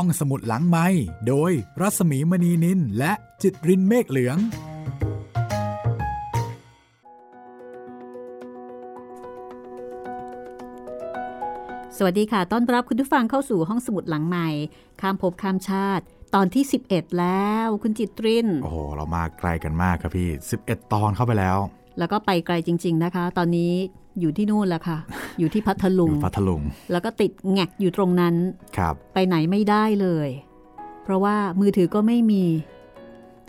ห้องสมุดหลังไม้โดยรัสมีมณีนินและจิตรินเมฆเหลือง สวัสดีค่ะ ต้อนรับคุณผู้ฟังเข้าสู่ห้องสมุดหลังใหม่ ข้ามภพข้ามชาติ ตอนที่ 11 แล้ว คุณจิตริน โอ้โห เรามาไกลกันมากครับพี่ 11 ตอนเข้าไปแล้ว แล้วก็ไปไกลจริง ๆนะคะ ตอนนี้อยู่ที่นู่นแล้วค่ะ อยู่ที่พัทอลุงยู่พัทลุง แล้วก็ติดแงกอยู่ตรงนั้นครับ ไปไหนไม่ได้เลย เพราะว่ามือถือก็ไม่มี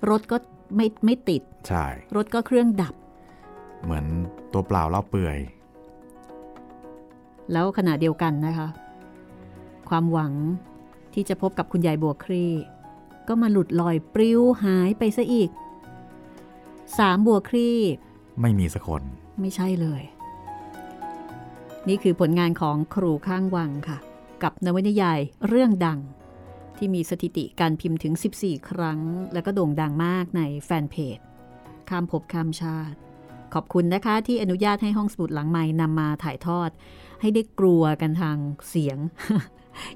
รถก็ไม่ไม่ติด ใช่ รถก็เครื่องดับ เหมือนตัวเปล่าเล่าเปื่อย แล้วขณะเดียวกันนะคะ ความหวังที่จะพบกับคุณยายบัวครีก็มาหลุดลอยปลิวหายไปซะอีกสามบัวครี ไม่มีสักคน ไม่ใช่เลย นี่คือผลงานของครูข้างวังค่ะ กับนวนิยายเรื่องดัง ที่มีสถิติการพิมพ์ถึง 14 ครั้ง แล้วก็โด่งดังมากในแฟนเพจข้ามภพข้ามชาติ ขอบคุณนะคะที่อนุญาตให้ห้องสมุดหลังไม้นำมาถ่ายทอด ให้ได้กลัวกันทางเสียง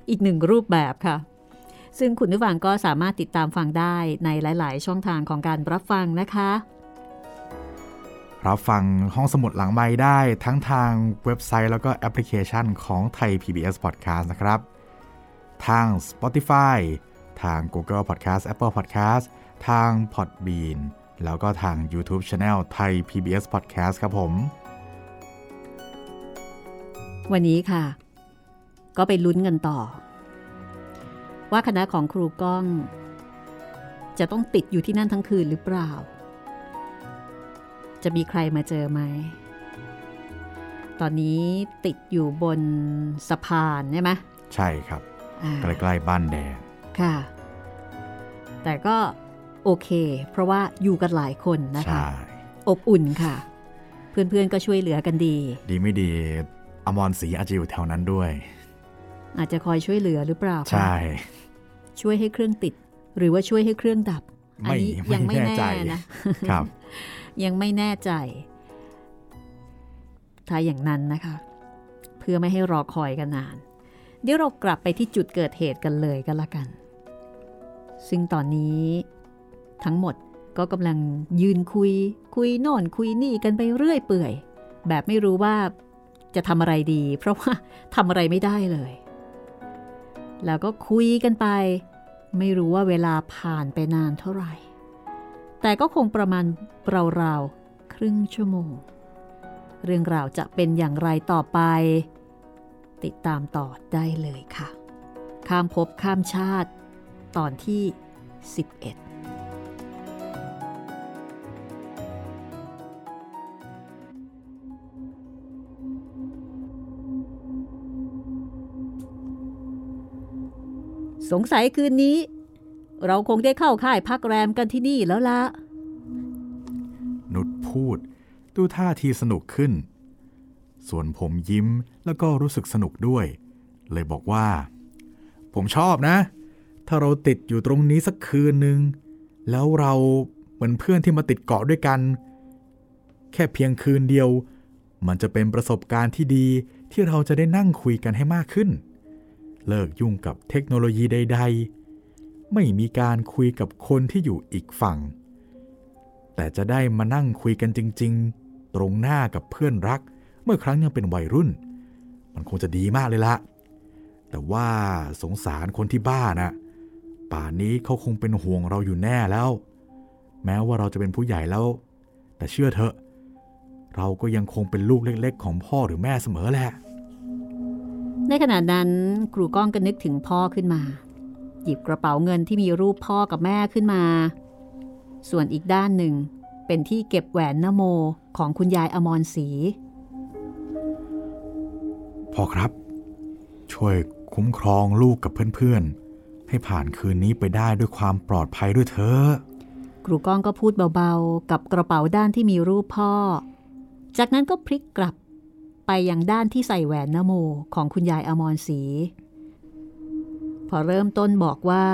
อีกหนึ่งรูปแบบค่ะซึ่งคุณผู้ฟังก็สามารถติดตามฟังได้ในหลาย ๆ ช่องทางของการรับฟังนะคะ รับฟังห้องสมุดหลังไม้ได้ทั้งทางเว็บไซต์แล้วก็แอปพลิเคชันของไทย PBS Podcast นะครับ ทาง Spotify ทาง Google Podcast Apple Podcast ทาง Podbean แล้วก็ทาง YouTube Channel ไทย PBS Podcast ครับผม วันนี้ค่ะ ก็ไปลุ้นกันต่อ ว่าคณะของครูก้อง จะต้องติดอยู่ที่นั่นทั้งคืนหรือเปล่า จะมีใครมาเจอไหม ตอนนี้ติดอยู่บนสะพานใช่ไหมใช่ครับอ่าใกล้ๆบ้านแดง ค่ะ แต่ก็โอเค เพราะว่าอยู่กันหลายคนนะคะใช่อบอุ่นค่ะ เพื่อนๆก็ช่วยเหลือกันดี ดีไม่ดี อมรศรีอาจจะอยู่แถวนั้นด้วย อาจจะคอยช่วยเหลือหรือเปล่าคะใช่ ช่วยให้เครื่องติด หรือว่าช่วยให้เครื่องดับ อัไม่นี้ไม่ยังไม่แน่แน่ใจนะครับ ยังไม่แน่ใจ ถ้าอย่างนั้นนะคะ เพื่อไม่ให้รอคอยกันนาน เดี๋ยวเรากลับไปที่จุดเกิดเหตุกันเลยกันละกัน ซึ่งตอนนี้ ทั้งหมดก็กำลังยืนคุย คุยโน่นคุยนี่กันไปเรื่อยเปื่อย แบบไม่รู้ว่าจะทำอะไรดี เพราะว่าทำอะไรไม่ได้เลย แล้วก็คุยกันไป ไม่รู้ว่าเวลาผ่านไปนานเท่าไหร่ แต่ก็คงประมาณราวๆครึ่งชั่วโมง เรื่องราวจะเป็นอย่างไรต่อไป ติดตามต่อได้เลยค่ะ ข้ามภพข้ามชาติ ตอนที่ 11สงสัยคืนนี้ เราคงได้เข้าค่ายพักแรมกันที่นี่แล้วละนุชพูดดูท่าทีสนุกขึ้น ส่วนผมยิ้มแล้วก็รู้สึกสนุกด้วย เลยบอกว่า ผมชอบนะ ถ้าเราติดอยู่ตรงนี้สักคืนหนึ่งแล้วเราเหมือนเพื่อนที่มาติดเกาะด้วยกัน แค่เพียงคืนเดียว มันจะเป็นประสบการณ์ที่ดีที่เราจะได้นั่งคุยกันให้มากขึ้น เลิกยุ่งกับเทคโนโลยีใด ๆ ไม่มีการคุยกับคนที่อยู่อีกฝั่ง แต่จะได้มานั่งคุยกันจริง ๆ ตรงหน้ากับเพื่อนรัก เมื่อครั้งยังเป็นวัยรุ่น มันคงจะดีมากเลยละแต่ว่าสงสารคนที่บ้านนะป่านนี้เขาคงเป็นห่วงเราอยู่แน่แล้ว แม้ว่าเราจะเป็นผู้ใหญ่แล้ว แต่เชื่อเถอะ เราก็ยังคงเป็นลูกเล็ก ๆ ของพ่อหรือแม่เสมอแหละในขณะนั้นครูก้องก็นึกถึงพ่อขึ้นมา หยิบกระเป๋าเงินที่มีรูปพ่อกับแม่ขึ้นมา ส่วนอีกด้านหนึ่งเป็นที่เก็บแหวนนโมของคุณยายอมรศรีพ่อครับ ช่วยคุ้มครองลูกกับเพื่อนๆ ให้ผ่านคืนนี้ไปได้ด้วยความปลอดภัยด้วยเถอะครูก้องก็พูดเบาๆ กับกระเป๋าด้านที่มีรูปพ่อ จากนั้นก็พลิกกลับไปยังด้านที่ใส่แหวนนโมของคุณยายอมรศรี พอเริ่มต้นบอกว่า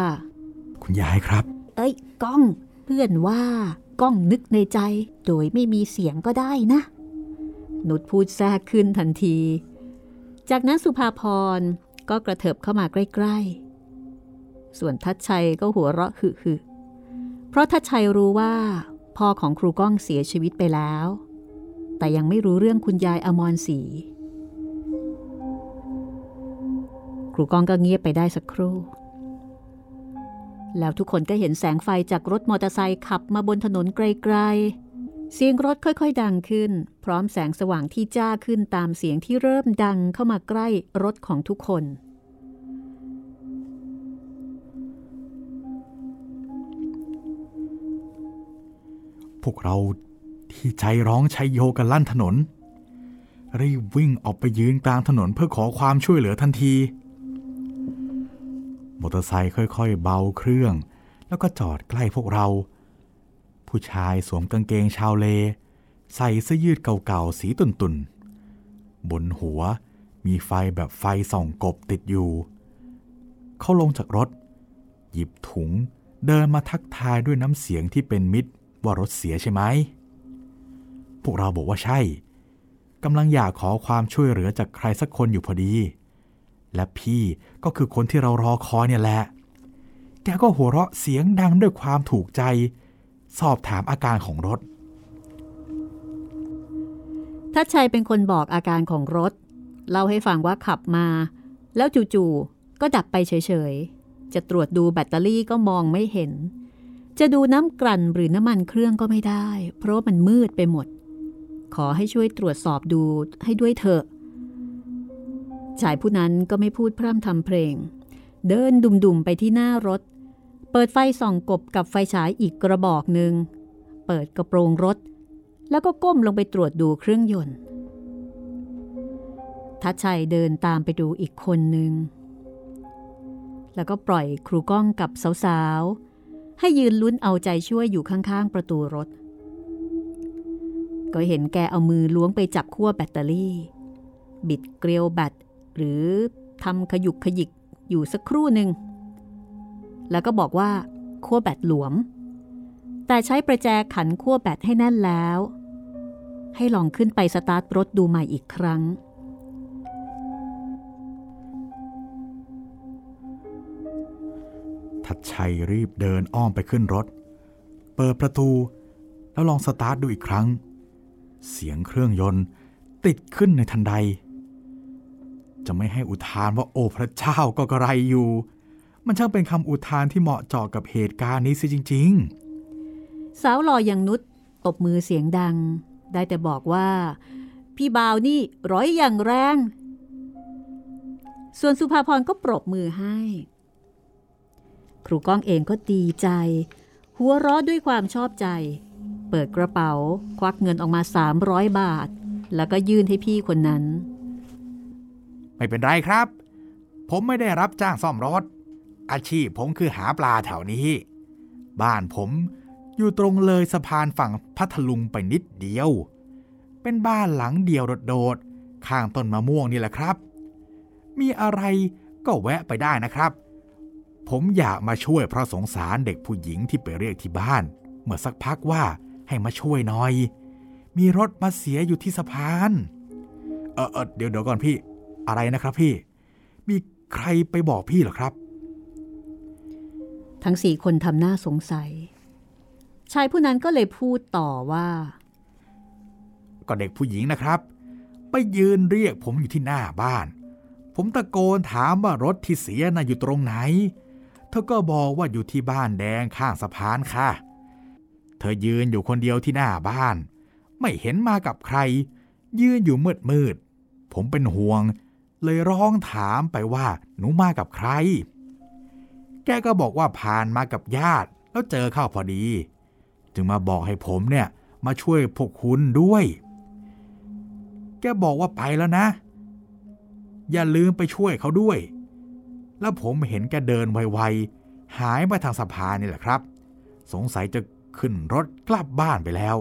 คุณยายครับ เอ้ยก้อง เพื่อนว่าก้องนึกในใจ โดยไม่มีเสียงก็ได้นะนุชพูดแทรกขึ้นทันที จากนั้นสุภาพรก็กระเถิบเข้ามาใกล้ ๆ ส่วนทัชชัยก็หัวเราะหึหึเพราะทัชชัยรู้ว่า พ่อของครูก้องเสียชีวิตไปแล้ว แต่ยังไม่รู้เรื่องคุณยายอมรศรี ครูก้องก็เงียบไปได้สักครู่ แล้วทุกคนก็เห็นแสงไฟจากรถมอเตอร์ไซค์ขับมาบนถนนไกลๆ เสียงรถค่อยๆ ดังขึ้น พร้อมแสงสว่างที่จ้าขึ้นตามเสียงที่เริ่มดังเข้ามาใกล้รถของทุกคน พวกเราที่ใจร้องชัยโยกันลั่นถนนรีบวิ่งออกไปยืนกลางถนนเพื่อขอความช่วยเหลือทันที มอเตอร์ไซค์ค่อยๆ เบาเครื่อง แล้วก็จอดใกล้พวกเรา ผู้ชายสวมกางเกงชาวเล ใส่เสื้อยืดเก่าๆ สีตุ่นๆ บนหัวมีไฟแบบไฟส่องกบติดอยู่ เขาลงจากรถ หยิบถุงเดินมาทักทายด้วยน้ำเสียงที่เป็นมิตรว่ารถเสียใช่ไหม พวกเราบอกว่าใช่กำลังอยากขอความช่วยเหลือจากใครสักคนอยู่พอดี และพี่ก็คือคนที่เรารอคอยเนี่ยแหละ แกก็หัวเราะเสียงดังด้วยความถูกใจ สอบถามอาการของรถทัชชัยเป็นคนบอกอาการของรถ เล่าให้ฟังว่าขับมา แล้วจู่ๆก็ดับไปเฉยๆ จะตรวจดูแบตเตอรี่ก็มองไม่เห็น จะดูน้ำกลั่นหรือน้ำมันเครื่องก็ไม่ได้ เพราะมันมืดไปหมด ขอให้ช่วยตรวจสอบดูให้ด้วยเถอะ ชายผู้นั้นก็ไม่พูดพร่ำทำเพลง เดินดุ่มๆไปที่หน้ารถ เปิดไฟส่องกบกับไฟฉายอีกกระบอกหนึ่ง เปิดกระโปรงรถ แล้วก็ก้มลงไปตรวจดูเครื่องยนต์ทัชชัยเดินตามไปดูอีกคนหนึ่ง แล้วก็ปล่อยครูก้องกับสาวๆ ให้ยืนลุ้นเอาใจช่วยอยู่ข้างๆ ประตูรถ ก็เห็นแกเอามือล้วงไปจับขั้วแบตเตอรี่ บิดเกลียวแบต หรือทำขยุกขยิกอยู่สักครู่หนึ่ง แล้วก็บอกว่าขั้วแบตหลวม แต่ใช้ประแจขันขั้วแบตให้แน่นแล้ว ให้ลองขึ้นไปสตาร์ทรถดูใหม่อีกครั้ง ทัดชัยรีบเดินอ้อมไปขึ้นรถ เปิดประตูแล้วลองสตาร์ทดูอีกครั้ง เสียงเครื่องยนต์ติดขึ้นในทันใด จะไม่ให้อุทานว่าโอ้พระเจ้าก็กระไรอยู่ มันช่างเป็นคำอุทานที่เหมาะเจาะกับเหตุการณ์นี้สิจริง ๆ สาวหล่ออย่างนุชตบมือเสียงดัง ได้แต่บอกว่า พี่บ่าวนี่ร้อยอย่างแรง ส่วนสุภาพรก็ปรบมือให้ ครูก้องเองก็ดีใจ หัวเราะด้วยความชอบใจ เปิดกระเป๋า ควักเงินออกมา 300 บาท แล้วก็ยื่นให้พี่คนนั้น ไม่เป็นไรครับ ผมไม่ได้รับจ้างซ่อมรถ อาชีพผมคือหาปลาแถวนี้ บ้านผมอยู่ตรงเลยสะพานฝั่งพัทลุงไปนิดเดียว เป็นบ้านหลังเดียวโดดๆ ข้างต้นมะม่วงนี่แหละครับ มีอะไรก็แวะไปได้นะครับ ผมอยากมาช่วยเพราะสงสารเด็กผู้หญิงที่ไปเรียกที่บ้าน เมื่อสักพักว่าให้มาช่วยหน่อย มีรถมาเสียอยู่ที่สะพาน เออเออเดี๋ยวเดี๋ยวก่อนพี่ อะไรนะครับพี่ มีใครไปบอกพี่เหรอครับ ทั้งสี่คนทำหน้าสงสัย ชายผู้นั้นก็เลยพูดต่อว่า ก็เด็กผู้หญิงนะครับ ไปยืนเรียกผมอยู่ที่หน้าบ้าน ผมตะโกนถามว่ารถที่เสียน่ะอยู่ตรงไหน เธอก็บอกว่าอยู่ที่บ้านแดงข้างสะพานค่ะ เธอยืนอยู่คนเดียวที่หน้าบ้าน ไม่เห็นมากับใคร ยืนอยู่มืดมืดผมเป็นห่วง เลยร้องถามไปว่าหนูมากับใคร แกก็บอกว่าผ่านมากับญาติ แล้วเจอเข้าพอดี จึงมาบอกให้ผมเนี่ยมาช่วยพวกคุณด้วย แกบอกว่าไปแล้วนะ อย่าลืมไปช่วยเขาด้วย แล้วผมเห็นแกเดินไวๆ หายไปทางสะพานนี่แหละครับ สงสัยจะขึ้นรถกลับบ้านไปแล้ว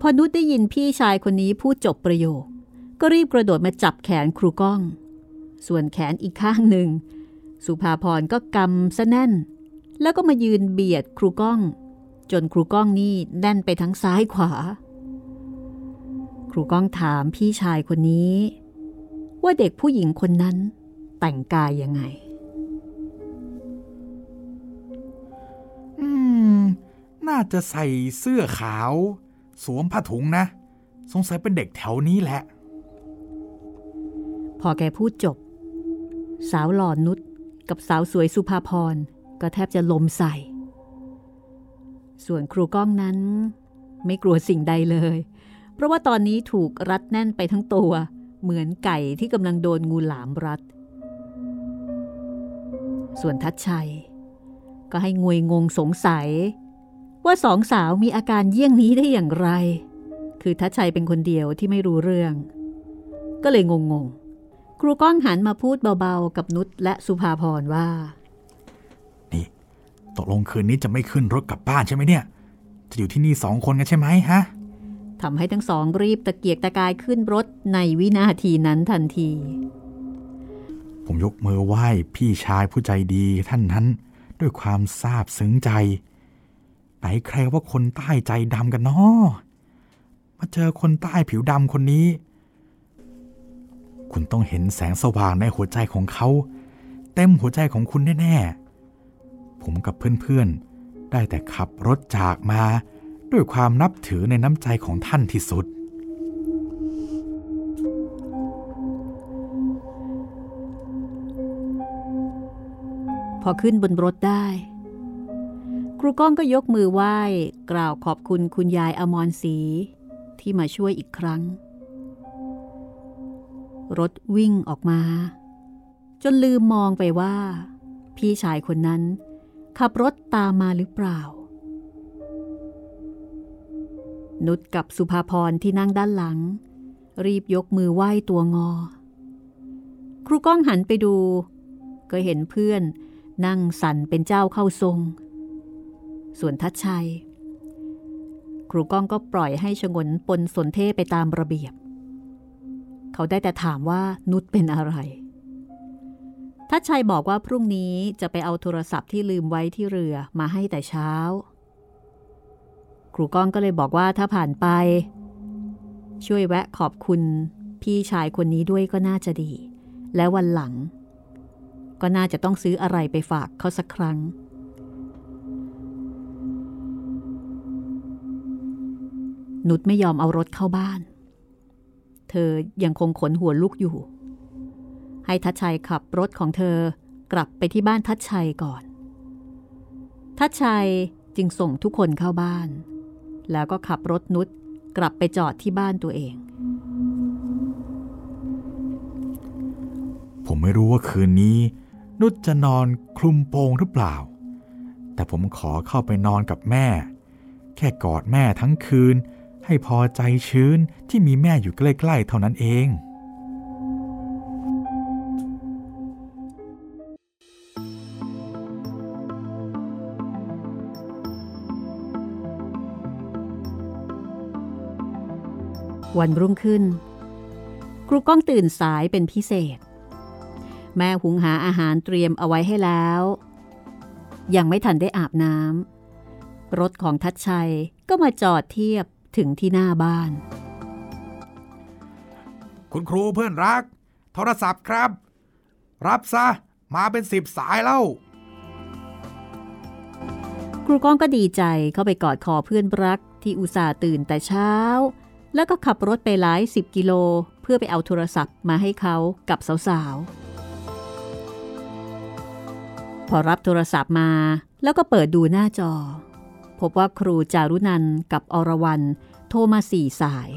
พอนุชได้ยินพี่ชายคนนี้พูดจบประโยค ก็รีบกระโดดมาจับแขนครูก้อง ส่วนแขนอีกข้างหนึ่ง สุภาพรก็กำซะแน่น แล้วก็มายืนเบียดครูก้อง จนครูก้องนี่แน่นไปทั้งซ้ายขวา ครูก้องถามพี่ชายคนนี้ ว่าเด็กผู้หญิงคนนั้นแต่งกายยังไง อืม น่าจะใส่เสื้อขาว สวมผ้าถุงนะ สงสัยเป็นเด็กแถวนี้แหละ พอแกพูดจบ สาวหล่อนุชกับสาวสวยสุภาพรก็แทบจะลมใส่ ส่วนครูก้องนั้น ไม่กลัวสิ่งใดเลย เพราะว่าตอนนี้ถูกรัดแน่นไปทั้งตัว เหมือนไก่ที่กำลังโดนงูหลามรัด ส่วนทัดชัย ก็ให้งวยงงสงสัย ว่าสองสาวมีอาการเยี่ยงนี้ได้อย่างไร คือทัดชัยเป็นคนเดียวที่ไม่รู้เรื่อง ก็เลยงงง ครูก้องหันมาพูดเบาๆ กับนุชและสุภาพรว่า นี่ ตกลงคืนนี้จะไม่ขึ้นรถกลับบ้านใช่ไหมเนี่ย จะอยู่ที่นี่สองคนกันใช่ไหมฮะทำให้ทั้งสองรีบตะเกียกตะกายขึ้นรถในวินาทีนั้นทันที ผมยกมือไหว้พี่ชายผู้ใจดีท่านนั้น ด้วยความซาบซึ้งใจ ไหนใครว่าคนใต้ใจดำกันเนาะมาเจอคนใต้ผิวดำคนนี้ คุณต้องเห็นแสงสว่างในหัวใจของเขา เต็มหัวใจของคุณแน่ๆ ผมกับเพื่อนๆ ได้แต่ขับรถจากมาด้วยความนับถือในน้ำใจของท่านที่สุด พอขึ้นบนรถได้ ครูก้องก็ยกมือไหว้ กล่าวขอบคุณคุณยายอมรศรีที่มาช่วยอีกครั้ง รถวิ่งออกมา จนลืมมองไปว่า พี่ชายคนนั้น ขับรถตามมาหรือเปล่า นุชกับสุภาพรที่นั่งด้านหลัง รีบยกมือไหว้ตัวงอ ครูก้องหันไปดู ก็เห็นเพื่อนนั่งสั่นเป็นเจ้าเข้าทรง ส่วนทัชชัย ครูก้องก็ปล่อยให้ชงนปนสนเทไปตามระเบียบ เขาได้แต่ถามว่านุชเป็นอะไรทัชชัยบอกว่าพรุ่งนี้จะไปเอาโทรศัพท์ที่ลืมไว้ที่เรือมาให้แต่เช้า ครูก้องก็เลยบอกว่าถ้าผ่านไป ช่วยแวะขอบคุณพี่ชายคนนี้ด้วยก็น่าจะดี และวันหลัง ก็น่าจะต้องซื้ออะไรไปฝากเขาสักครั้ง นุชไม่ยอมเอารถเข้าบ้าน เธอยังคงขนหัวลุกอยู่ ให้ทัชชัยขับรถของเธอกลับไปที่บ้านทัชชัยก่อน ทัชชัยจึงส่งทุกคนเข้าบ้าน แล้วก็ขับรถนุชกลับไปจอดที่บ้านตัวเอง ผมไม่รู้ว่าคืนนี้ นุชจะนอนคลุมโปงหรือเปล่า แต่ผมขอเข้าไปนอนกับแม่ แค่กอดแม่ทั้งคืน ให้พอใจชื้นที่มีแม่อยู่ใกล้ๆเท่านั้นเอง วันรุ่งขึ้น ครูก้องตื่นสายเป็นพิเศษ แม่หุงหาอาหารเตรียมเอาไว้ให้แล้ว ยังไม่ทันได้อาบน้ำรถของทัชชัยก็มาจอดเทียบ ถึงที่หน้าบ้าน คุณครูเพื่อนรัก โทรศัพท์ครับ รับซะ มาเป็นสิบสายแล้ว ครูก้องก็ดีใจเข้าไปกอดคอเพื่อนรักที่อุตส่าห์ตื่นแต่เช้า แล้วก็ขับรถไปหลายสิบกิโลเพื่อไปเอาโทรศัพท์มาให้เขากับสาวๆพอรับโทรศัพท์มาแล้วก็เปิดดูหน้าจอพ บว่าครูจารุนันกับอรวรันโทรมาสี่สาย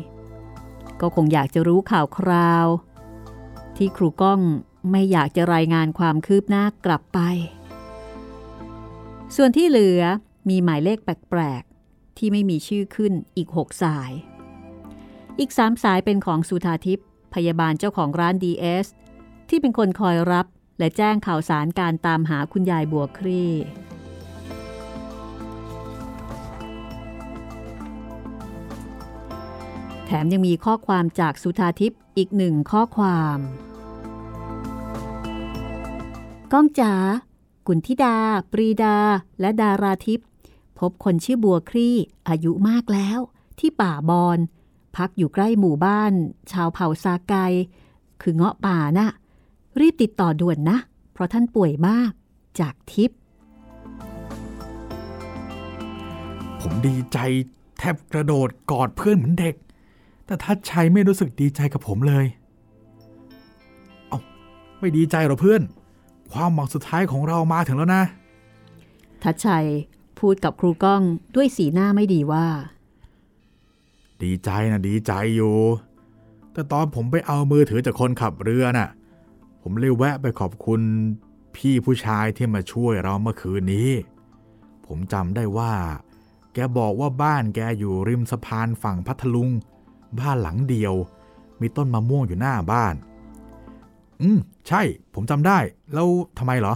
ก็คงอยากจะรู้ข่าวคราว ที่ครูก้องไม่อยากจะรายงานความคืบหน้ากลับไป ส่วนที่เหลือมีหมายเลขแปลกๆ ที่ไม่มีชื่อขึ้นอีก6สาย อีก3สายเป็นของสุธาทิพย์พยาบาลเจ้าของร้าน DS ที่เป็นคนคอยรับและแจ้งข่าวสารการตามหาคุณยายบัวครี่ แถมยังมีข้อความจากสุธาทิพย์อีกหนึ่งข้อความก้องจ๋ากุณธิดา ปรีดา และดาราทิพย์พบคนชื่อบัวครี่ อายุมากแล้ว ที่ป่าบอนพักอยู่ใกล้หมู่บ้าน ชาวเผ่าซาไก คือเงาะป่านะ่ะ รีบติดต่อด่วนนะ เพราะท่านป่วยมากจากทิพย์ผมดีใจแทบกระโดดกอดเพื่อนเหมือนเด็ก แต่ทัดชัยไม่รู้สึกดีใจกับผมเลย เอาไม่ดีใจหรอเพื่อน ความหวังสุดท้ายของเรามาถึงแล้วนะ ทัดชัยพูดกับครูก้องด้วยสีหน้าไม่ดีว่า ดีใจนะดีใจอยู่ แต่ตอนผมไปเอามือถือจากคนขับเรือน่ะ ผมเลยแวะไปขอบคุณพี่ผู้ชายที่มาช่วยเราเมื่อคืนนี้ ผมจำได้ว่า แกบอกว่าบ้านแกอยู่ริมสะพานฝั่งพัทลุง บ้านหลังเดียว มีต้นมะม่วงอยู่หน้าบ้าน อืม ใช่ ผมจำได้ แล้วทำไมเหรอ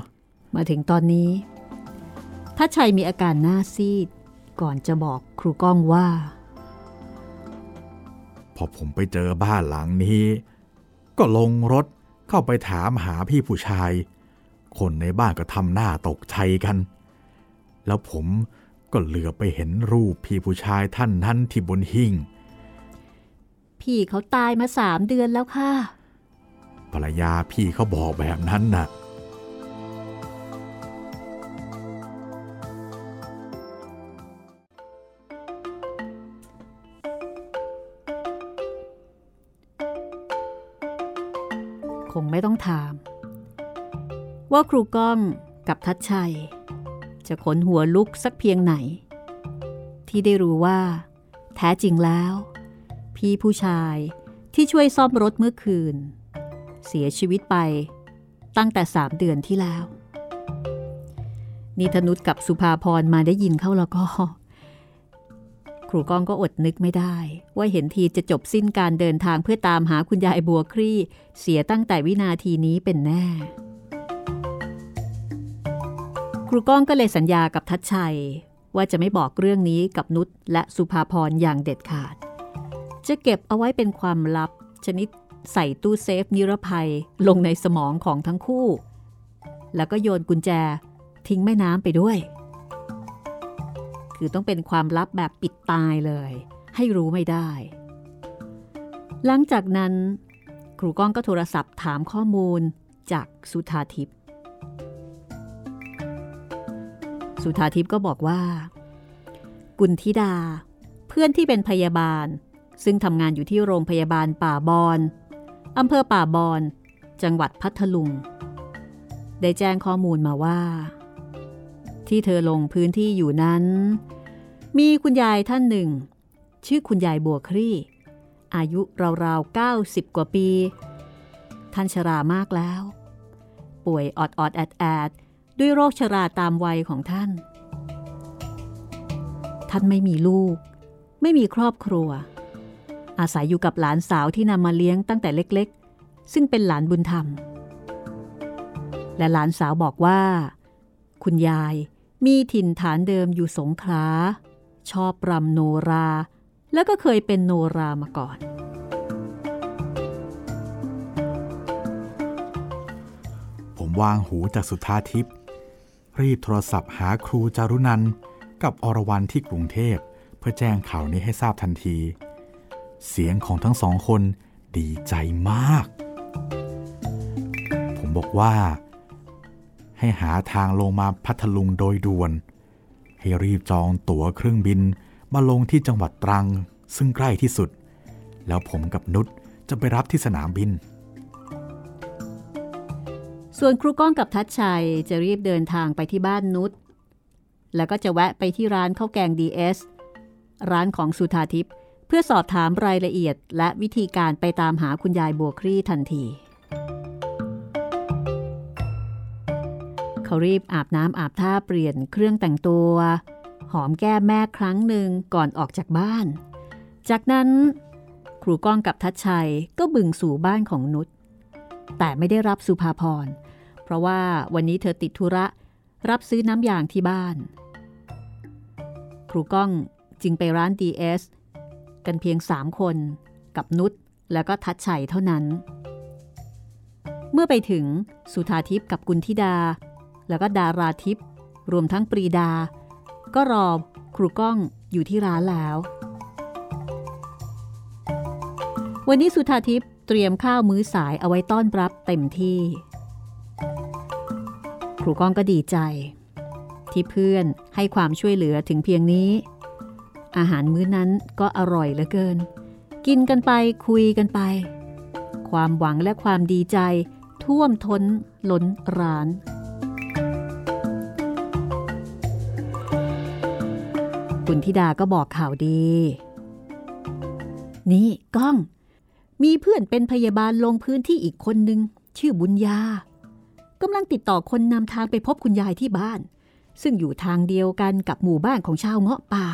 มาถึงตอนนี้ทัดชัยมีอาการหน้าซีด ก่อนจะบอกครูก้องว่า พอผมไปเจอบ้านหลังนี้ ก็ลงรถเข้าไปถามหาพี่ผู้ชาย คนในบ้านก็ทำหน้าตกใจกัน แล้วผมก็เหลือไปเห็นรูปพี่ผู้ชายท่านนั้นที่บนหิ้ง พี่เขาตายมาสามเดือนแล้วค่ะ ภรรยาพี่เขาบอกแบบนั้นน่ะคงไม่ต้องถาม ว่าครูก้องกับทัดชัย จะขนหัวลุกสักเพียงไหน ที่ได้รู้ว่า แท้จริงแล้ว พี่ผู้ชายที่ช่วยซ่อมรถเมื่อคืน เสียชีวิตไปตั้งแต่สามเดือนที่แล้ว นิธนุษกับสุภาพรมาได้ยินเข้าแล้วก็ ครูก้องก็อดนึกไม่ได้ ว่าเห็นทีจะจบสิ้นการเดินทางเพื่อตามหาคุณยายบัวครี่ เสียตั้งแต่วินาทีนี้เป็นแน่ ครูก้องก็เลยสัญญากับทัชชัย ว่าจะไม่บอกเรื่องนี้กับนุชและสุภาพรอย่างเด็ดขาด จะเก็บเอาไว้เป็นความลับ ชนิดใส่ตู้เซฟนิรภัยลงในสมองของทั้งคู่ แล้วก็โยนกุญแจทิ้งแม่น้ำไปด้วย คือต้องเป็นความลับแบบปิดตายเลย ให้รู้ไม่ได้ หลังจากนั้นครูก้องก็โทรศัพท์ถามข้อมูลจากสุธาทิพย์ สุธาทิพย์ก็บอกว่า กุณธิดา เพื่อนที่เป็นพยาบาล ซึ่งทำงานอยู่ที่โรงพยาบาลป่าบอนอำเภอป่าบอน จังหวัดพัทลุง ได้แจ้งข้อมูลมาว่า ที่เธอลงพื้นที่อยู่นั้น มีคุณยายท่านหนึ่ง ชื่อคุณยายบัวครี่ อายุราวๆ90 กว่าปี ท่านชรามากแล้ว ป่วยออดออดแอดแอดด้วยโรคชราตามวัยของท่าน ท่านไม่มีลูก ไม่มีครอบครัว อาศัยอยู่กับหลานสาวที่นำมาเลี้ยงตั้งแต่เล็กๆ ซึ่งเป็นหลานบุญธรรม และหลานสาวบอกว่า คุณยายมีถิ่นฐานเดิมอยู่สงขลาชอบรำโนรา แล้วก็เคยเป็นโนรามาก่อน ผมวางหูจากสุธาทิพย์รีบโทรศัพท์หาครูจารุนันกับอรวรันที่กรุงเทพ เพื่อแจ้งข่าวนี้ให้ทราบทันที เสียงของทั้งสองคนดีใจมาก ผมบอกว่า ให้หาทางลงมาพัทลุงโดยด่วน ให้รีบจองตั๋วเครื่องบินมาลงที่จังหวัดตรังซึ่งใกล้ที่สุด แล้วผมกับนุชจะไปรับที่สนามบิน ส่วนครูก้องกับทัชชัยจะรีบเดินทางไปที่บ้านนุชแล้วก็จะแวะไปที่ร้านข้าวแกง DS ร้านของสุธาทิพย์ พื่อสอบถามรายละเอียดและวิธีการไปตามหาคุณยายบัวครี่ทันที เขารีบอาบน้ำอาบท่าเปลี่ยนเครื่องแต่งตัว หอมแก้มแม่ครั้งหนึ่งก่อนออกจากบ้าน จากนั้น ครูก้องกับทัชชัยก็บึงสู่บ้านของนุชแต่ไม่ได้รับสุภาพร เพราะว่าวันนี้เธอติดธุระ รับซื้อน้ำยางที่บ้าน ครูก้องจึงไปร้าน DS กันเพียงสามคน กับนุชแล้วก็ทัดชัยเท่านั้น เมื่อไปถึงสุธาทิพย์กับกุลธิดา แล้วก็ดาราทิพย์รวมทั้งปรีดา ก็รอครูก้องอยู่ที่ร้านแล้ว วันนี้สุธาทิพย์เตรียมข้าวมื้อสายเอาไว้ต้อนรับเต็มที่ ครูก้องก็ดีใจ ที่เพื่อนให้ความช่วยเหลือถึงเพียงนี้ อาหารมื้อนั้นก็อร่อยเหลือเกิน กินกันไปคุยกันไป ความหวังและความดีใจ ท่วมท้นล้นร้านคุณธิดาก็บอกข่าวดี นี่ก้อง มีเพื่อนเป็นพยาบาลลงพื้นที่อีกคนนึง ชื่อบุญญากำลังติดต่อคนนำทางไปพบคุณยายที่บ้าน ซึ่งอยู่ทางเดียวกันกับหมู่บ้านของชาวเงาะป่า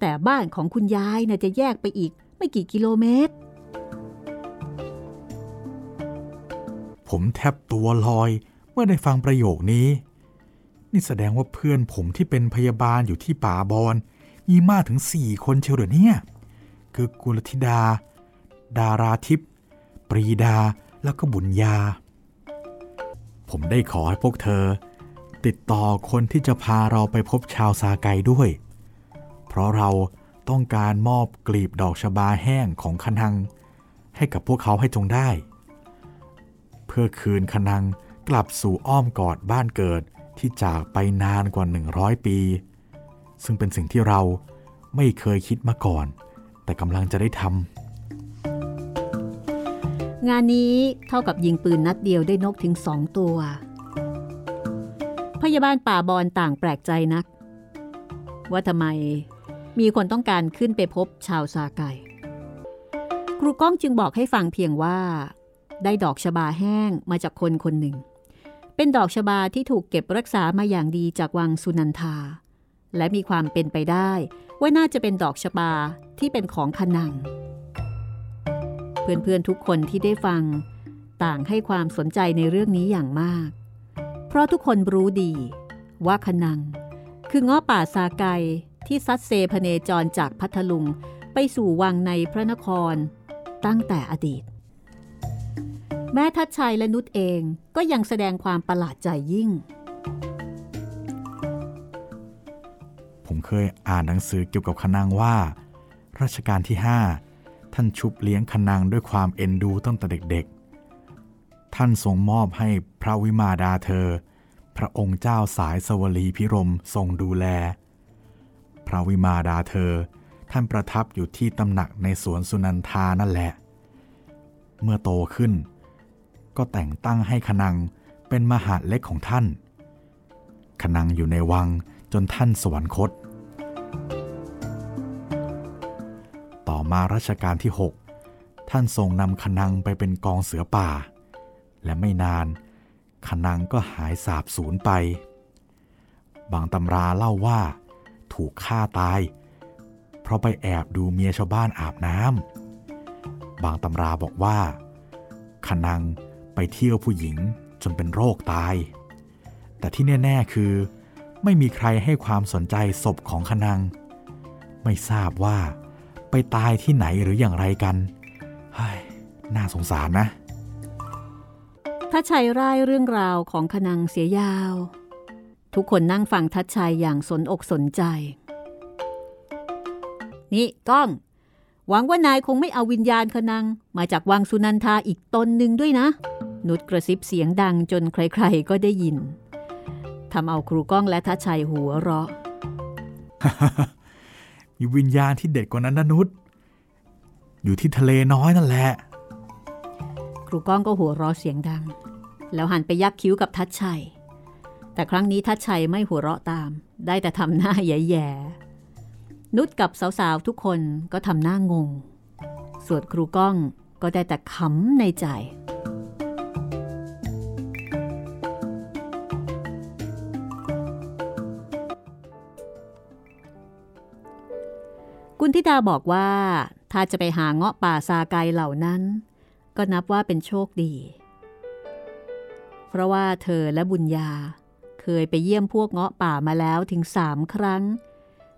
แต่บ้านของคุณยายน่าจะแยกไปอีกไม่กี่กิโลเมตร ผมแทบตัวลอยเมื่อได้ฟังประโยคนี้ นี่แสดงว่าเพื่อนผมที่เป็นพยาบาลอยู่ที่ป่าบอนมีมากถึงสี่คนเชียวเหรอเนี่ย คือกุลธิดา ดาราทิพย์ปรีดาแล้วก็บุญญา ผมได้ขอให้พวกเธอ ติดต่อคนที่จะพาเราไปพบชาวซาไกด้วย ราะเราต้องการมอบกลีบดอกชบาแห้งของคนัง ให้กับพวกเขาให้จงได้ เพื่อคืนคนังกลับสู่อ้อมกอดบ้านเกิดที่จากไปนานกว่า 100 ปี ซึ่งเป็นสิ่งที่เราไม่เคยคิดมาก่อน แต่กำลังจะได้ทำงานนี้เท่ากับยิงปืนนัดเดียวได้นกถึงสองตัว พยาบาลป่าบอนต่างแปลกใจนัก ว่าทำไม มีคนต้องการขึ้นไปพบชาวซาไกครูก้องจึงบอกให้ฟังเพียงว่า ได้ดอกชบาแห้งมาจากคนคนหนึ่ง เป็นดอกชบาที่ถูกเก็บรักษามาอย่างดีจากวังสุนันทา และมีความเป็นไปได้ ว่าน่าจะเป็นดอกชบาที่เป็นของขนัง เพื่อนๆทุกคนที่ได้ฟัง ต่างให้ความสนใจในเรื่องนี้อย่างมาก เพราะทุกคนรู้ดี ว่าขนัง คือง้อป่าซาไก ที่ซัดเซพเนจรจากพัทลุงไปสู่วังในพระนคร ตั้งแต่อดีต แม่ทัดชัยและนุชเองก็ยังแสดงความประหลาดใจยิ่ง ผมเคยอ่านหนังสือเกี่ยวกับขนางว่ารัชกาลที่ 5 ท่านชุบเลี้ยงขนางด้วยความเอ็นดูตั้งแต่เด็กๆ ท่านทรงมอบให้พระวิมาดาเธอ พระองค์เจ้าสายสวลีพิรมทรงดูแล พระวิมาดาเธอ ท่านประทับอยู่ที่ตำหนักในสวนสุนันทานั่นแหละ เมื่อโตขึ้น ก็แต่งตั้งให้ขนังเป็นมหาเล็กของท่าน ขนังอยู่ในวังจนท่านสวรรคต ต่อมารัชกาลที่ 6 ท่านทรงนำขนังไปเป็นกองเสือป่า และไม่นานขนังก็หายสาบสูญไป บางตำราเล่าว่า ถูกฆ่าตาย เพราะไปแอบดูเมียชาวบ้านอาบน้ำบางตำราบอกว่า ขนังไปเที่ยวผู้หญิงจนเป็นโรคตาย แต่ที่แน่ ๆ คือ ไม่มีใครให้ความสนใจศพของขนัง ไม่ทราบว่าไปตายที่ไหนหรืออย่างไรกันเฮ้ยน่าสงสารนะถ้าชัยร่ายเรื่องราวของขนังเสียยาว ทุกคนนั่งฟังทัดชัยอย่างสนอกสนใจ นี่ก้อง หวังว่านายคงไม่เอาวิญญาณคนัง มาจากวังสุนันทาอีกตนหนึ่งด้วยนะ นุชกระซิบเสียงดังจนใครๆก็ได้ยินทำเอาครูก้องและทัดชัยหัวเราะ มีวิญญาณที่เด็ดกว่านั้นนะนุชอยู่ที่ทะเลน้อยนั่นแหละ ครูก้องก็หัวเราะเสียงดัง แล้วหันไปยักคิ้วกับทัดชัย แต่ครั้งนี้ทัดชัยไม่หัวเราะตาม ได้แต่ทำหน้าแย่ๆนุชกับสาวๆทุกคนก็ทำหน้างง ส่วนครูก้องก็ได้แต่ขำในใจ กุณธิดาบอกว่า ถ้าจะไปหาเงาะป่าซาไกเหล่านั้น ก็นับว่าเป็นโชคดี เพราะว่าเธอและบุญญา เคยไปเยี่ยมพวกเงาะป่ามาแล้วถึงสามครั้ง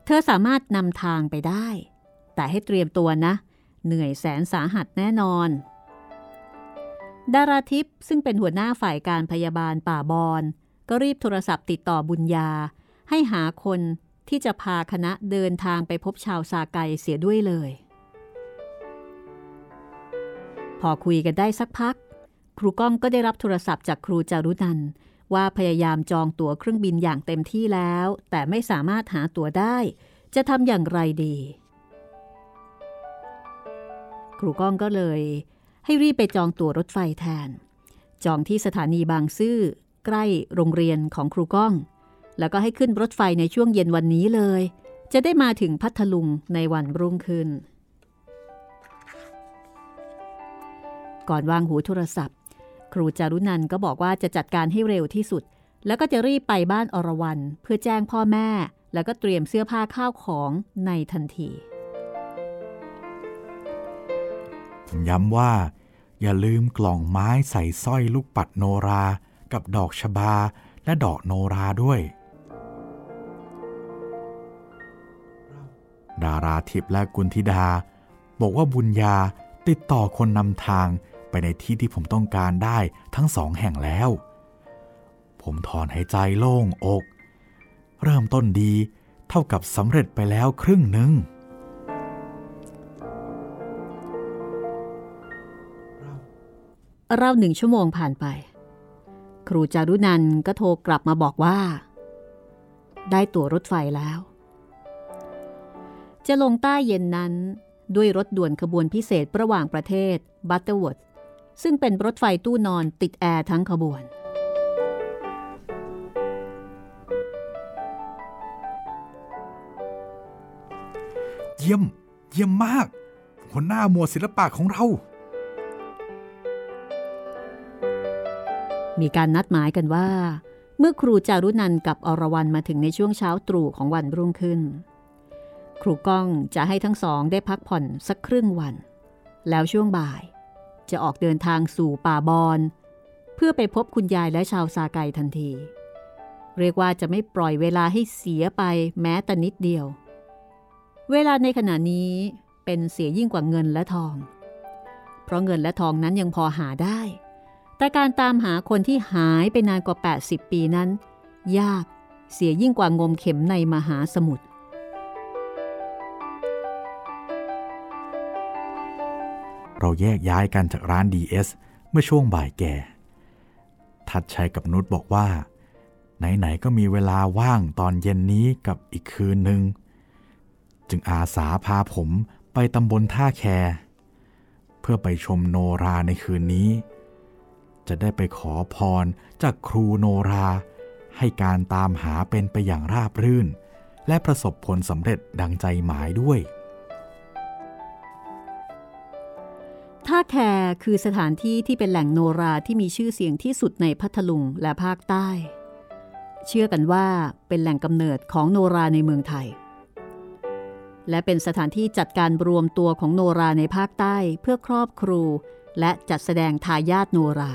เธอสามารถนำทางไปได้ แต่ให้เตรียมตัวนะ เหนื่อยแสนสาหัสแน่นอน ดาราทิพย์ซึ่งเป็นหัวหน้าฝ่ายการพยาบาลป่าบอน ก็รีบโทรศัพท์ติดต่อบุญญา ให้หาคนที่จะพาคณะเดินทางไปพบชาวซาไกเสียด้วยเลย พอคุยกันได้สักพัก ครูก้องก็ได้รับโทรศัพท์จากครูจารุนัน ว่าพยายามจองตั๋วเครื่องบินอย่างเต็มที่แล้ว แต่ไม่สามารถหาตั๋วได้ จะทำอย่างไรดี ครูก้องก็เลย ให้รีบไปจองตั๋วรถไฟแทน จองที่สถานีบางซื่อใกล้โรงเรียนของครูก้อง แล้วก็ให้ขึ้นรถไฟในช่วงเย็นวันนี้เลย จะได้มาถึงพัทลุงในวันรุ่งขึ้น ก่อนวางหูโทรศัพท์ ครูจารุนันก็บอกว่าจะจัดการให้เร็วที่สุด แล้วก็จะรีบไปบ้านอรวรันเพื่อแจ้งพ่อแม่ แล้วก็เตรียมเสื้อผ้าข้าวของในทันที ย้ำว่า อย่าลืมกล่องไม้ใส่สร้อยลูกปัดโนรา กับดอกชบาและดอกโนราด้วย ดาราทิพย์และกุลธิดา บอกว่าบุญญาติดต่อคนนำทาง ไปในที่ที่ผมต้องการได้ทั้งสองแห่งแล้ว ผมถอนหายใจโล่งอก เริ่มต้นดีเท่ากับสำเร็จไปแล้วครึ่งหนึ่งเราหนึ่งชั่วโมงผ่านไป ครูจารุนันก็โทรกลับมาบอกว่า ได้ตั๋วรถไฟแล้ว จะลงใต้เย็นนั้นด้วยรถด่วนขบวนพิเศษระหว่างประเทศบัตเตอร์เวิร์ธ ซึ่งเป็นรถไฟตู้นอนติดแอร์ทั้งขบวน เยี่ยม เยี่ยมมาก หัวหน้าหมวดศิลปะของเรา มีการนัดหมายกันว่า เมื่อครูจารุนันกับอรวรันมาถึงในช่วงเช้าตรู่ของวันรุ่งขึ้น ครูก้องจะให้ทั้งสองได้พักผ่อนสักครึ่งวัน แล้วช่วงบ่าย จะออกเดินทางสู่ป่าบอนเพื่อไปพบคุณยายและชาวซาไกทันที เรียกว่าจะไม่ปล่อยเวลาให้เสียไปแม้แต่นิดเดียว เวลาในขณะนี้เป็นเสียยิ่งกว่าเงินและทอง เพราะเงินและทองนั้นยังพอหาได้ แต่การตามหาคนที่หายไปนานกว่า 80 ปีนั้น ยากเสียยิ่งกว่างมเข็มในมหาสมุทร เราแยกย้ายกันจากร้าน DS เมื่อช่วงบ่ายแก่ ทัดชัยกับนุชบอกว่า ไหน ๆ ก็มีเวลาว่างตอนเย็นนี้กับอีกคืนหนึ่ง จึงอาสาพาผมไปตำบลท่าแค เพื่อไปชมโนราในคืนนี้ จะได้ไปขอพรจากครูโนรา ให้การตามหาเป็นไปอย่างราบรื่น และประสบผลสำเร็จดังใจหมายด้วย ท่าแคคือสถานที่ที่เป็นแหล่งโนราที่มีชื่อเสียงที่สุดในพัทลุงและภาคใต้ เชื่อกันว่าเป็นแหล่งกำเนิดของโนราในเมืองไทย และเป็นสถานที่จัดการรวมตัวของโนราในภาคใต้เพื่อครอบครู และจัดแสดงทายาทโนรา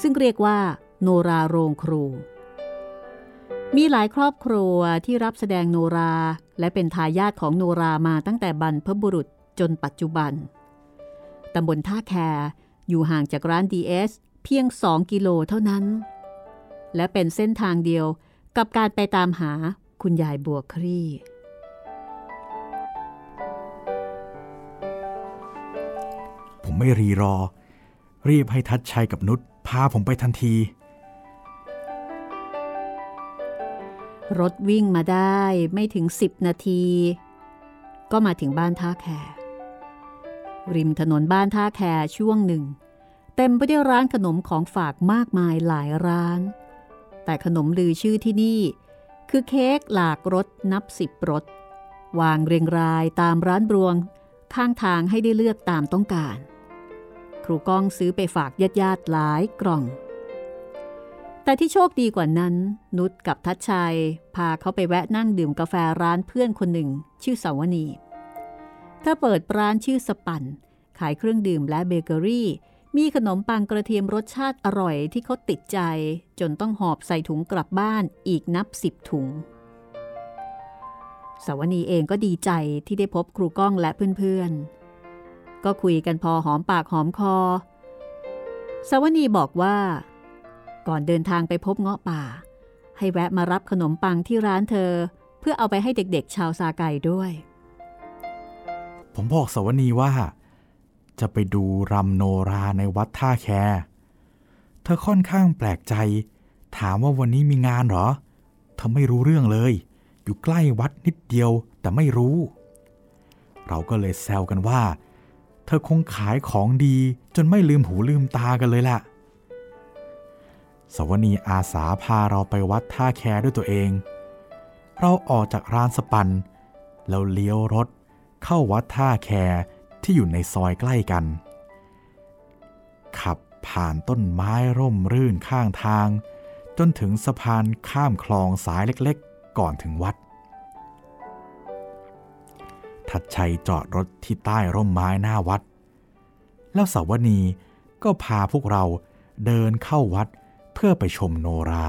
ซึ่งเรียกว่า โนราโรงครู มีหลายครอบครัวที่รับแสดงโนราและเป็นทายาทของโนรามาตั้งแต่บรรพบุรุษจนปัจจุบัน ตำบลท่าแคอยู่ห่างจากร้าน DS เพียง 2 กิโลเท่านั้น และเป็นเส้นทางเดียวกับการไปตามหาคุณยายบัวครี่ ผมไม่รีรอ รีบให้ทัดชัยกับนุชพาผมไปทันที รถวิ่งมาได้ไม่ถึง 10 นาที ก็มาถึงบ้านท่าแคริ ริมถนนบ้านท่าแคช่วงหนึ่ง เต็มไปด้วยร้านขนมของฝากมากมายหลายร้าน แต่ขนมลือชื่อที่นี่ คือเค้กหลากรสนับสิบรสวางเรียงรายตามร้านบรวง ข้างทางให้ได้เลือกตามต้องการ ครูก้องซื้อไปฝากญาติญาติหลายกล่อง แต่ที่โชคดีกว่านั้น นุชกับทัชชัย พาเขาไปแวะนั่งดื่มกาแฟร้านเพื่อนคนหนึ่ง ชื่อสาวนี เธอเปิดร้านชื่อสปัน ขายเครื่องดื่มและเบเกอรี่ มีขนมปังกระเทียมรสชาติอร่อยที่เขาติดใจ จนต้องหอบใส่ถุงกลับบ้านอีกนับสิบถุงสาวนีเองก็ดีใจที่ได้พบครูก้องและเพื่อนๆ ก็คุยกันพอหอมปากหอมคอสาวนีบอกว่า ก่อนเดินทางไปพบเงาะป่า ให้แวะมารับขนมปังที่ร้านเธอ เพื่อเอาไปให้เด็กๆ ชาวซาไกด้วย ผมบอกสวนีว่า จะไปดูรำโนราในวัดท่าแค เธอค่อนข้างแปลกใจ ถามว่าวันนี้มีงานเหรอ เธอไม่รู้เรื่องเลยยอยู่ใกล้วัดนิดเดียวแต่ไม่รู้ เราก็เลยแซวกันว่า เธอคงขายของดีจนไม่ลืมหูลืมตากันเลยล่ะ สวนีอาสาพาเราไปวัดท่าแคด้วยตัวเอง เราออกจากร้านสปันแล้วเลี้ยวรถ เข้าวัดท่าแคที่อยู่ในซอยใกล้กัน ขับผ่านต้นไม้ร่มรื่นข้างทาง จนถึงสะพานข้ามคลองสายเล็กๆ ก่อนถึงวัด ทัดชัยจอดรถที่ใต้ร่มไม้หน้าวัด แล้วสาวนีก็พาพวกเราเดินเข้าวัดเพื่อไปชมโนรา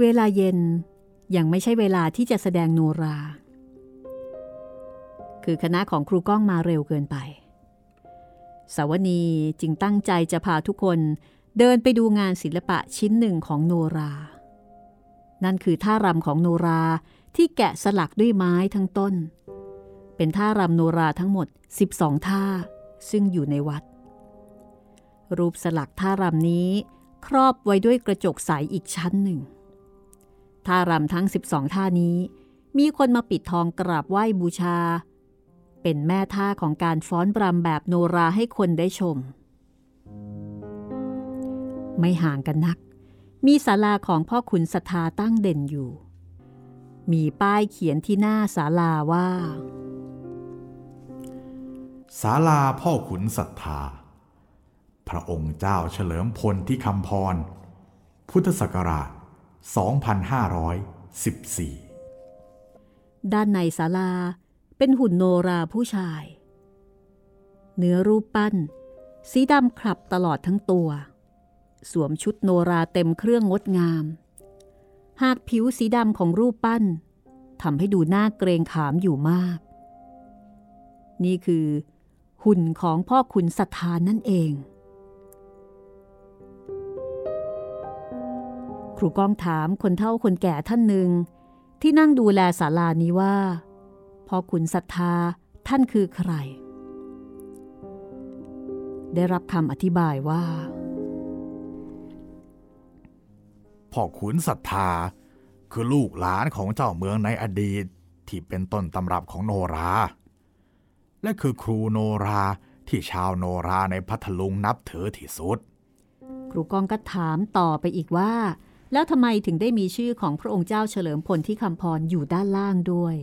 เวลาเย็นยังไม่ใช่เวลาที่จะแสดงโนรา คือคณะของครูก้องมาเร็วเกินไป สาวนีจึงตั้งใจจะพาทุกคนเดินไปดูงานศิลปะชิ้นหนึ่งของโนรา นั่นคือท่ารำของโนราที่แกะสลักด้วยไม้ทั้งต้น เป็นท่ารำโนราทั้งหมด 12 ท่า ซึ่งอยู่ในวัด รูปสลักท่ารำนี้ครอบไว้ด้วยกระจกใสอีกชั้นหนึ่ง ท่ารำทั้ง 12 ท่านี้ มีคนมาปิดทองกราบไหว้บูชา เป็นแม่ท่าของการฟ้อนรำแบบโนราให้คนได้ชม ไม่ห่างกันนัก มีศาลาของพ่อขุนศรัทธาตั้งเด่นอยู่ มีป้ายเขียนที่หน้าศาลาว่าศาลาพ่อขุนศรัทธา พระองค์เจ้าเฉลิมพลที่คำพร พุทธศักราช 2514 ด้านในศาลาเป็นหุ่นโนราผู้ชาย เนื้อรูปปั้น สีดำคลับตลอดทั้งตัว สวมชุดโนราเต็มเครื่องงดงาม หากผิวสีดำของรูปปั้นทำให้ดูหน่าเกรงขามอยู่มาก นี่คือ หุ่นของพ่อขุนศรัทธานั่นเอง ครูก้องถามคนเฒ่าคนแก่ท่านหนึ่ง ที่นั่งดูแลศาลานี้ว่าพ่อขุนศรัทธาท่านคือใคร ได้รับคำอธิบายว่าพ่อขุนศรัทธา คือลูกหลานของเจ้าเมืองในอดีตที่เป็นต้นตำรับของโนรา และคือครูโนราที่ชาวโนราในพัทลุงนับถือที่สุด ครูกองก็ถามต่อไปอีกว่า แล้วทำไมถึงได้มีชื่อของพระองค์เจ้าเฉลิมพลที่คำพรอยู่ด้านล่างด้วย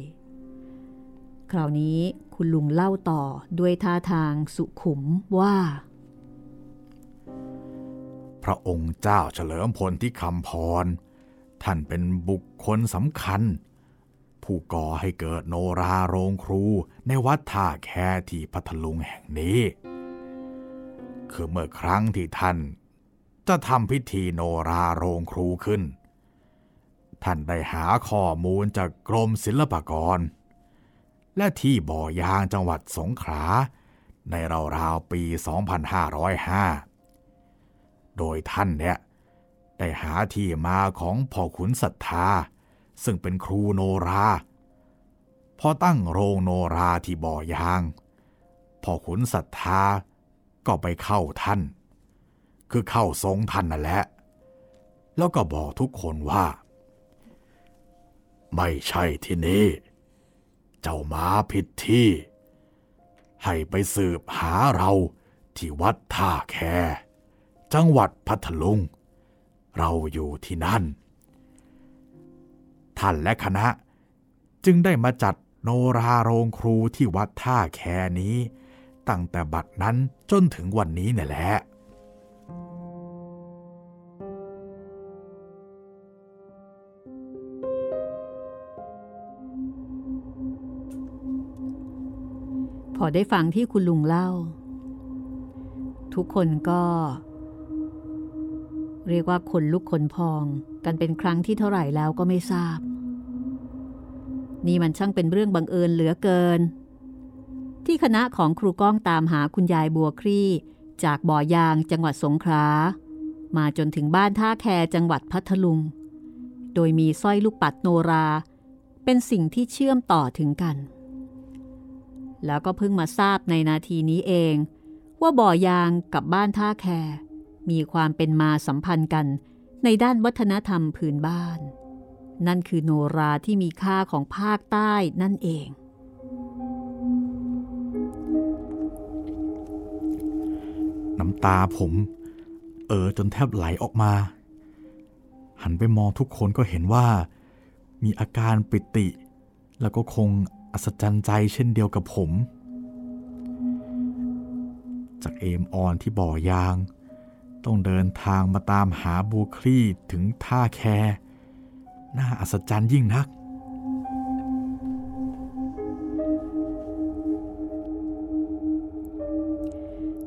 คราวนี้คุณลุงเล่าต่อด้วยท่าทางสุขุมว่า พระองค์เจ้าเฉลิมพลที่คำพร ท่านเป็นบุคคลสำคัญ ผู้ก่อให้เกิดโนราโรงครูในวัดท่าแคที่พัทลุงแห่งนี้ คือเมื่อครั้งที่ท่าน จะทำพิธีโนราโรงครูขึ้น ท่านได้หาข้อมูลจากกรมศิลปากร และที่บ่อยางจังหวัดสงขลาในราวๆปี 2505 โดยท่านเนี่ยได้หาที่มาของพ่อขุนศรัทธา ซึ่งเป็นครูโนรา พอตั้งโรงโนราที่บ่อยาง พ่อขุนศรัทธาก็ไปเข้าท่าน คือเข้าทรงท่านนั่นแหละ แล้วก็บอกทุกคนว่า ไม่ใช่ที่นี่ เจ้ามาผิดที่ ให้ไปสืบหาเราที่วัดท่าแค จังหวัดพัทลุง เราอยู่ที่นั่น ท่านและคณะจึงได้มาจัดโนราโรงครูที่วัดท่าแคนี้ ตั้งแต่บัดนั้นจนถึงวันนี้นี่แหละ อได้ฟังที่คุณลุงเล่า ทุกคนก็ เรียกว่าคนลุกขนพองกันเป็นครั้งที่เท่าไหร่แล้วก็ไม่ทราบ นี่มันช่างเป็นเรื่องบังเอิญเหลือเกิน ที่คณะของครูก้องตามหาคุณยายบัวครี่ จากบ่อยางจังหวัดสงขลามาจนถึงบ้านท่าแคจังหวัดพัทลุง โดยมีสร้อยลูกปัดโนรา เป็นสิ่งที่เชื่อมต่อถึงกัน แล้วก็เพิ่งมาทราบในนาทีนี้เอง ว่าบ่อยางกับบ้านท่าแค มีความเป็นมาสัมพันธ์กันในด้านวัฒนธรรมพื้นบ้าน นั่นคือโนราที่มีค่าของภาคใต้นั่นเอง น้ำตาผม เออจนแทบไหลออกมา หันไปมองทุกคนก็เห็นว่า มีอาการปิติ แล้วก็คง อัศจรรย์ใจเช่นเดียวกับผม จากเอมออนที่บ่อยาง ต้องเดินทางมาตามหาบูคลีถึงท่าแค น่าอัศจรรย์ยิ่งนัก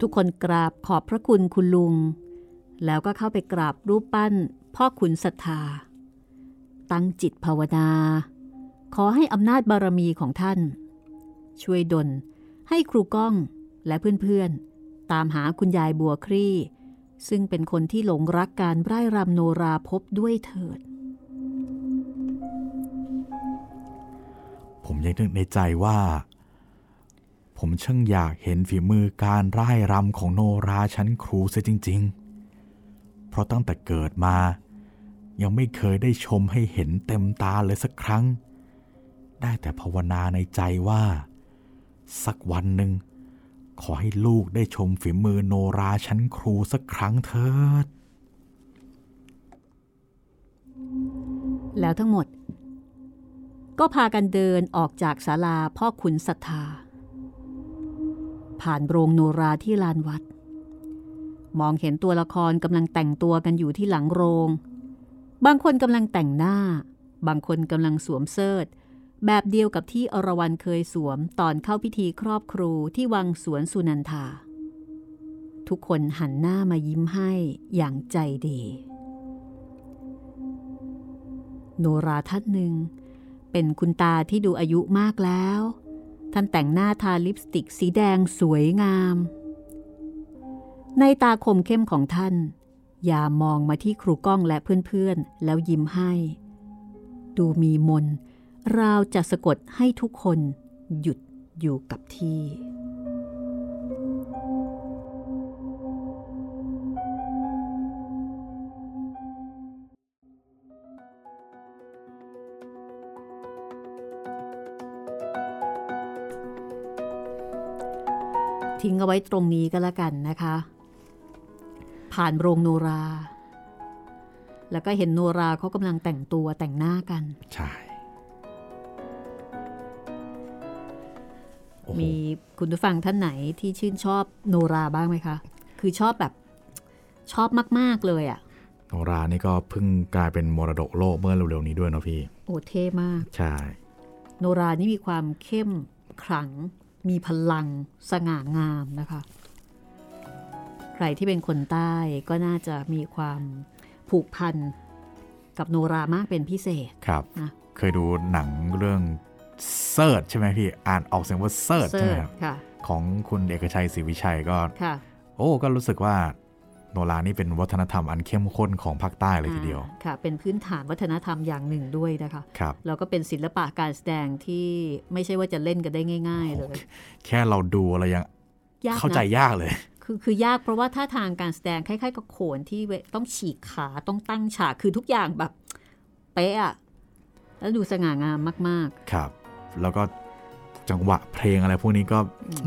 ทุกคนกราบขอบพระคุณคุณลุง แล้วก็เข้าไปกราบรูปปั้นพ่อขุนศรัทธา ตั้งจิตภาวนา ขอให้อำนาจบารมีของท่าน ช่วยดล ให้ครูก้องและเพื่อนๆ ตามหาคุณยายบัวครี่ ซึ่งเป็นคนที่หลงรักการไร้รำโนราพบด้วยเถิด ผมยังนึกในใจว่า ผมช่างอยากเห็นฝีมือการร่ายรำของโนราชั้นครูเสียจริง ๆ เพราะตั้งแต่เกิดมายังไม่เคยได้ชมให้เห็นเต็มตาเลยสักครั้ง ได้แต่ภาวนาในใจว่า สักวันหนึ่ง ขอให้ลูกได้ชมฝีมือโนราชั้นครูสักครั้งเถิด แล้วทั้งหมด ก็พากันเดินออกจากศาลาพ่อขุนศรัทธา ผ่านโรงโนราที่ลานวัด มองเห็นตัวละครกำลังแต่งตัวกันอยู่ที่หลังโรง บางคนกำลังแต่งหน้า บางคนกำลังสวมเสิร์ธ แบบเดียวกับที่อรวรันเคยสวมตอนเข้าพิธีครอบครูที่วังสวนสุนันทา ทุกคนหันหน้ามายิ้มให้อย่างใจดี โนราท่านหนึ่ง เป็นคุณตาที่ดูอายุมากแล้ว ท่านแต่งหน้าทาลิปสติกสีแดงสวยงาม ในตาคมเข้มของท่าน ยามองมาที่ครูก้องและเพื่อนๆ แล้วยิ้มให้ ดูมีมน ราวจะสะกดให้ทุกคนหยุดอยู่กับที่ ทิ้งเอาไว้ตรงนี้ก็แล้วกันนะคะ ผ่านโรงโนรา แล้วก็เห็นโนราเขากำลังแต่งตัวแต่งหน้ากัน ใช่ มีคุณผู้ฟังท่านไหนที่ชื่นชอบโนราบ้างไหมคะ คือชอบแบบชอบมาก ๆ เลยอะ่ะโนรานี่ก็เพิ่งกลายเป็นมรดกโลกเมื่อเร็วๆนี้ด้วยเนาะพี่ โอ้เท่มาก ใช่ โนรานี่มีความเข้มขลัง มีพลังสง่างามนะคะ ใครที่เป็นคนใต้ก็น่าจะมีความผูกพันกับโนรามากเป็นพิเศษครับนะเคยดูหนังเรื่อง เทริดใช่ไหมพี่อ่านออกเสียงว่าเซิร์ชเซิใช่ไหมร์ชครับค่ะของคุณเอกชัยศรีวิชัยก็ค่ะโอ้ก็รู้สึกว่าโนรานี่เป็นวัฒนธรรมอันเข้มข้นของภาคใต้เลยทีเดียวอ่าค่ะ เป็นพื้นฐานวัฒนธรรมอย่างหนึ่งด้วยนะคะครับแล้วก็เป็นศิลปะการแสดงที่ไม่ใช่ว่าจะเล่นกันได้ง่าย ๆ เลย แค่เราดูอะไรยังยากเข้าใจนะยากเลย คือคือยากเพราะว่าท่าทางการแสดงคล้ายๆกับโขนที่เวต้องฉีกขาต้องตั้งฉากคือทุกอย่างแบบเป๊ะอะแล้วดูสง่างามมากครับ แล้วก็จังหวะเพลงอะไรพวกนี้ก็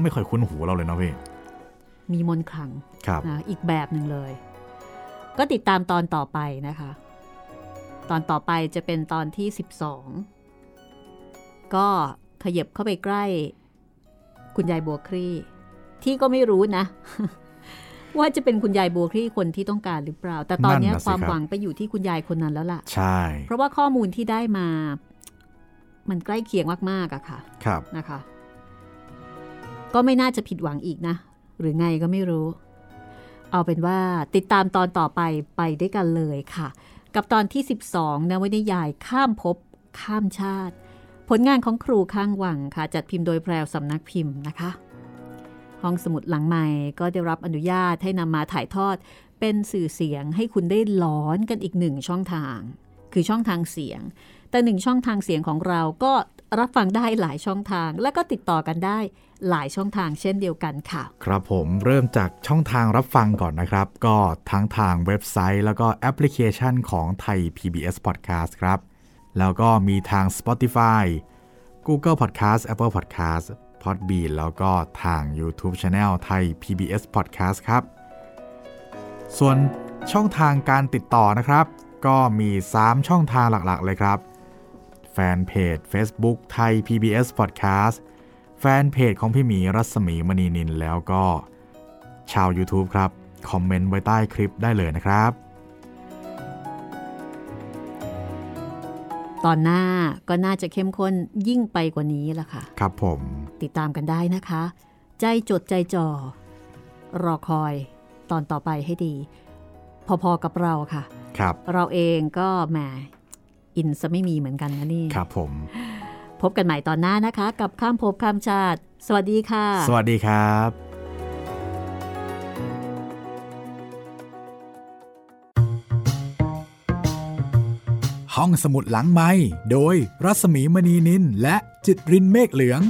ไม่ค่อยคุ้นหูเราเลยเนาะพี่ๆมีมนต์ขลังครับนะอีกแบบหนึ่งเลย ก็ติดตามตอนต่อไปนะคะ ตอนต่อไปจะเป็นตอนที่ 12 ก็ขยับเข้าไปใกล้ คุณยายบัวคลี่ที่ก็ไม่รู้นะ ว่าจะเป็นคุณยายบัวคลี่คนที่ต้องการหรือเปล่า แต่ตอนเนี้ยนั่นน่ะสิความครับหวังไปอยู่ที่คุณยายคนนั้นแล้วล่ะ ใช่ เพราะว่าข้อมูลที่ได้มา มันใกล้เคียงมากๆอะค่ะครับนะคะ ก็ไม่น่าจะผิดหวังอีกนะ หรือไงก็ไม่รู้ เอาเป็นว่าติดตามตอนต่อไปไปด้วยกันเลยค่ะ กับตอนที่ 12นวนิยายข้ามภพข้ามชาติ ผลงานของครูข้างวังค่ะ จัดพิมพ์โดยแพรวสำนักพิมพ์นะคะ ห้องสมุดหลังใหม่ก็ได้รับอนุญาตให้นำมาถ่ายทอดเป็นสื่อเสียงให้คุณได้หลอนกันอีกหนึ่งช่องทาง คือช่องทางเสียง แต่หนึ่งช่องทางเสียงของเราก็รับฟังได้หลายช่องทาง และก็ติดต่อกันได้หลายช่องทางเช่นเดียวกันค่ะ ครับผมเริ่มจากช่องทางรับฟังก่อนนะครับ ก็ทั้งทางเว็บไซต์ แล้วก็แอปพลิเคชันของไทย PBS Podcast ครับ แล้วก็มีทาง Spotify Google Podcast Apple Podcast Podbean แล้วก็ทาง YouTube Channel ไทย PBS Podcast ครับ ส่วนช่องทางการติดต่อนะครับ ก็มี 3 ช่องทางหลักๆ เลยครับ ฟนเพจ Facebook ไทย PBS Podcast แฟนเพจของพี่หมีรัศมีมณีนินแล้วก็ ชาว YouTube ครับ คอมเมนต์ไว้ใต้คลิปได้เลยนะครับ ตอนหน้าก็น่าจะเข้มข้นยิ่งไปกว่านี้ละค่ะ ครับผม ติดตามกันได้นะคะ ใจจดใจจ่อ รอคอยตอนต่อไปให้ดี พอๆกับเราค่ะ ครับ เราเองก็แหม อินซะไม่มีเหมือนกันนะนี่ครับผม พบกันใหม่ตอนหน้านะคะ กับข้ามภพข้ามชาติ สวัสดีค่ะ สวัสดีครับ ห้องสมุดหลังไม้โดยรัศมีมณีนินและจิตรินเมฆเหลือง